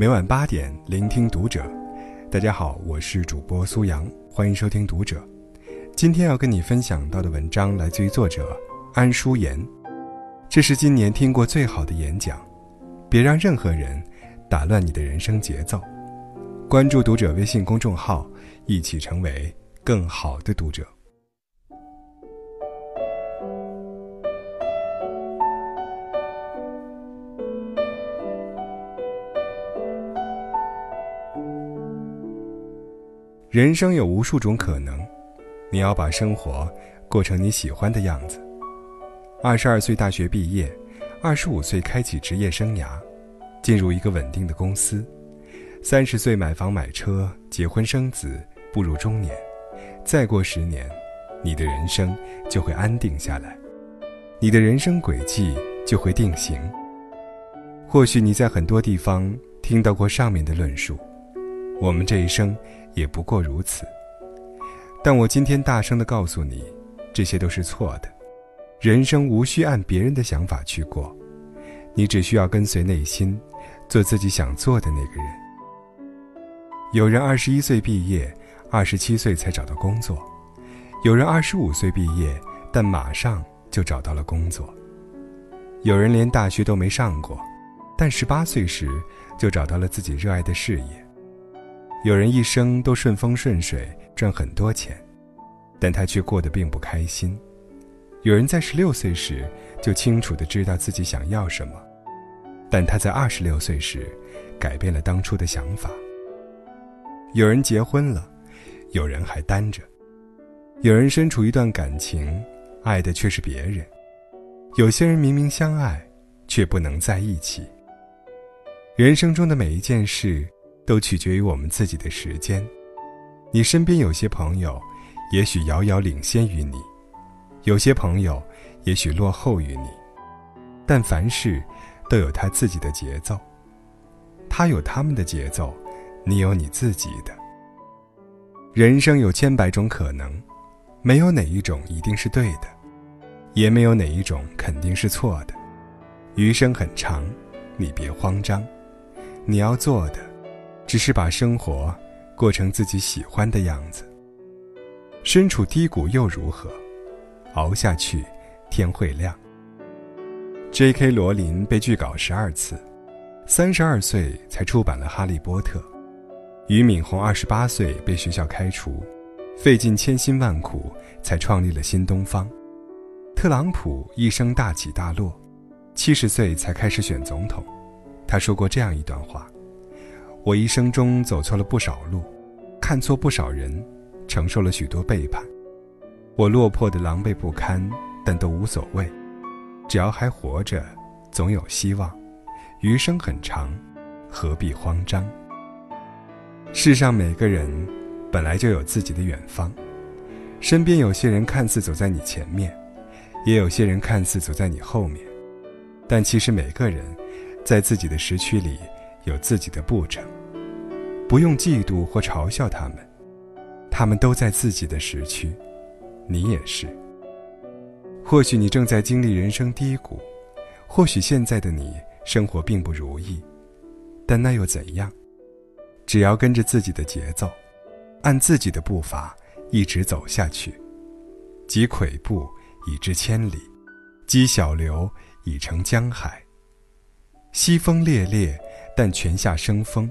每晚八点，聆听读者。大家好，我是主播苏阳，欢迎收听读者。今天要跟你分享到的文章来自于作者安淑妍，这是今年听过最好的演讲。别让任何人打乱你的人生节奏。关注读者微信公众号，一起成为更好的读者。人生有无数种可能，你要把生活过成你喜欢的样子。二十二岁大学毕业，二十五岁开启职业生涯，进入一个稳定的公司，三十岁买房买车，结婚生子，步入中年，再过十年，你的人生就会安定下来，你的人生轨迹就会定型。或许你在很多地方听到过上面的论述，我们这一生。也不过如此，但我今天大声的告诉你，这些都是错的。人生无需按别人的想法去过，你只需要跟随内心，做自己想做的那个人。有人二十一岁毕业，二十七岁才找到工作；有人二十五岁毕业，但马上就找到了工作；有人连大学都没上过，但十八岁时就找到了自己热爱的事业。有人一生都顺风顺水，赚很多钱，但他却过得并不开心。有人在十六岁时就清楚的知道自己想要什么，但他在二十六岁时改变了当初的想法。有人结婚了，有人还单着；有人身处一段感情，爱的却是别人；有些人明明相爱，却不能在一起。人生中的每一件事。都取决于我们自己的时间。你身边有些朋友，也许遥遥领先于你；有些朋友，也许落后于你。但凡事都有他自己的节奏。他有他们的节奏，你有你自己的。人生有千百种可能，没有哪一种一定是对的，也没有哪一种肯定是错的。余生很长，你别慌张。你要做的。只是把生活过成自己喜欢的样子。身处低谷又如何？熬下去，天会亮。J.K. 罗琳被拒稿十二次，三十二岁才出版了《哈利波特》。俞敏洪二十八岁被学校开除，费尽千辛万苦才创立了新东方。特朗普一生大起大落，七十岁才开始选总统。他说过这样一段话。我一生中走错了不少路，看错不少人，承受了许多背叛。我落魄的狼狈不堪，但都无所谓。只要还活着，总有希望。余生很长，何必慌张？世上每个人本来就有自己的远方，身边有些人看似走在你前面，也有些人看似走在你后面，但其实每个人在自己的时区里。有自己的步程，不用嫉妒或嘲笑他们，他们都在自己的时区，你也是。或许你正在经历人生低谷，或许现在的你生活并不如意，但那又怎样？只要跟着自己的节奏，按自己的步伐一直走下去，积跬步以至千里，积小流以成江海。西风烈烈。但泉下生风，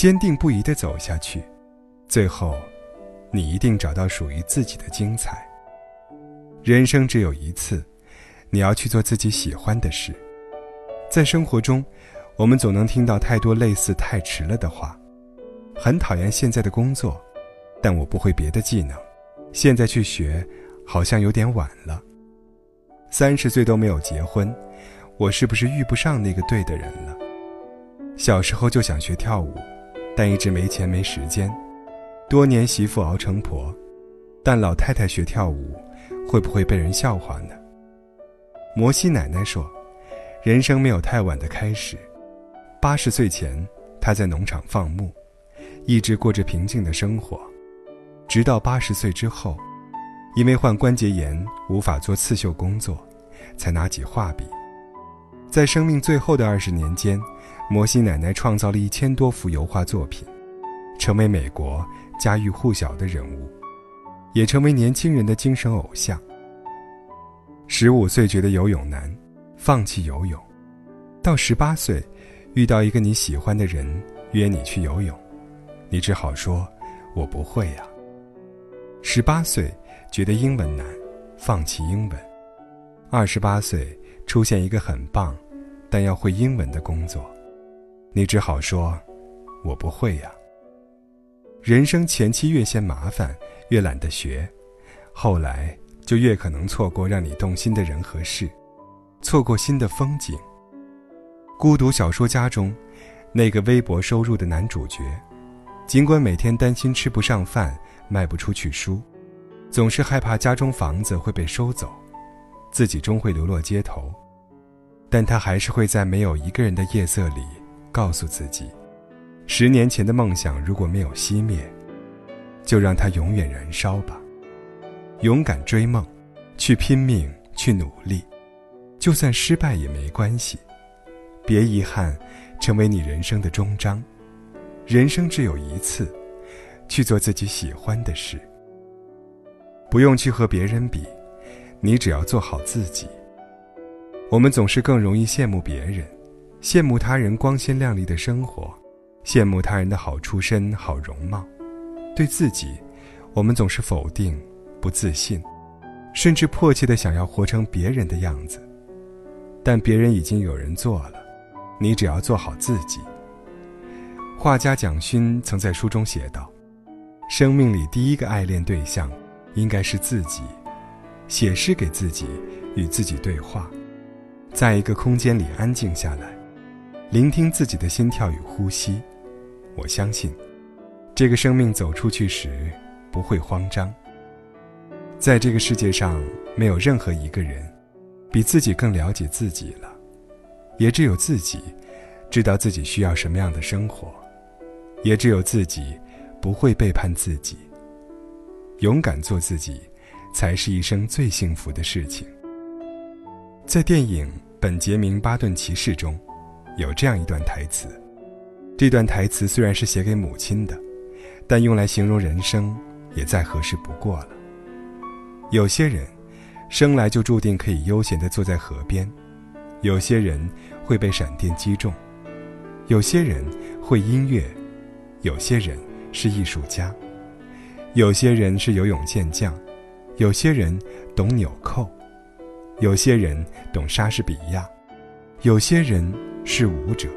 坚定不移地走下去，最后，你一定找到属于自己的精彩。人生只有一次，你要去做自己喜欢的事。在生活中，我们总能听到太多类似“太迟了”的话，很讨厌现在的工作，但我不会别的技能，现在去学，好像有点晚了。三十岁都没有结婚，我是不是遇不上那个对的人了？小时候就想学跳舞，但一直没钱没时间。多年媳妇熬成婆，但老太太学跳舞，会不会被人笑话呢？摩西奶奶说：“人生没有太晚的开始。”八十岁前，她在农场放牧，一直过着平静的生活，直到八十岁之后，因为患关节炎无法做刺绣工作，才拿起画笔。在生命最后的二十年间，摩西奶奶创造了一千多幅油画作品，成为美国家喻户晓的人物，也成为年轻人的精神偶像。十五岁觉得游泳难，放弃游泳；到十八岁，遇到一个你喜欢的人约你去游泳，你只好说：“我不会呀。”十八岁觉得英文难，放弃英文；二十八岁出现一个很棒，但要会英文的工作，你只好说：“我不会呀。”人生前期越嫌麻烦，越懒得学，后来。就越可能错过让你动心的人和事，错过新的风景。孤独小说家中，那个微薄收入的男主角，尽管每天担心吃不上饭、卖不出去书，总是害怕家中房子会被收走，自己终会流落街头，但他还是会在没有一个人的夜色里，告诉自己：十年前的梦想如果没有熄灭，就让它永远燃烧吧。勇敢追梦，去拼命，去努力，就算失败也没关系。别遗憾，成为你人生的终章。人生只有一次，去做自己喜欢的事。不用去和别人比，你只要做好自己。我们总是更容易羡慕别人，羡慕他人光鲜亮丽的生活，羡慕他人的好出身、好容貌。对自己，我们总是否定。不自信，甚至迫切的想要活成别人的样子，但别人已经有人做了，你只要做好自己。画家蒋勋曾在书中写道：“生命里第一个爱恋对象，应该是自己。写诗给自己，与自己对话，在一个空间里安静下来，聆听自己的心跳与呼吸。我相信，这个生命走出去时，不会慌张。”在这个世界上，没有任何一个人比自己更了解自己了，也只有自己知道自己需要什么样的生活，也只有自己不会背叛自己。勇敢做自己，才是一生最幸福的事情。在电影《本杰明·巴顿骑士》中，有这样一段台词，这段台词虽然是写给母亲的，但用来形容人生也再合适不过了。有些人，生来就注定可以悠闲地坐在河边；有些人会被闪电击中；有些人会音乐；有些人是艺术家；有些人是游泳健将；有些人懂纽扣；有些人懂莎士比亚；有些人是舞者；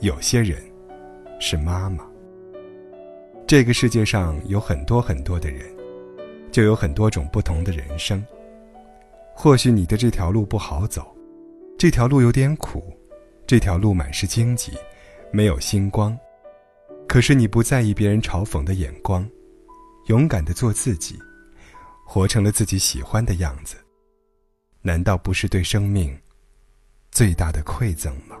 有些人是妈妈。这个世界上有很多很多的人。就有很多种不同的人生。或许你的这条路不好走，这条路有点苦，这条路满是荆棘，没有星光。可是你不在意别人嘲讽的眼光，勇敢的做自己，活成了自己喜欢的样子。难道不是对生命最大的馈赠吗？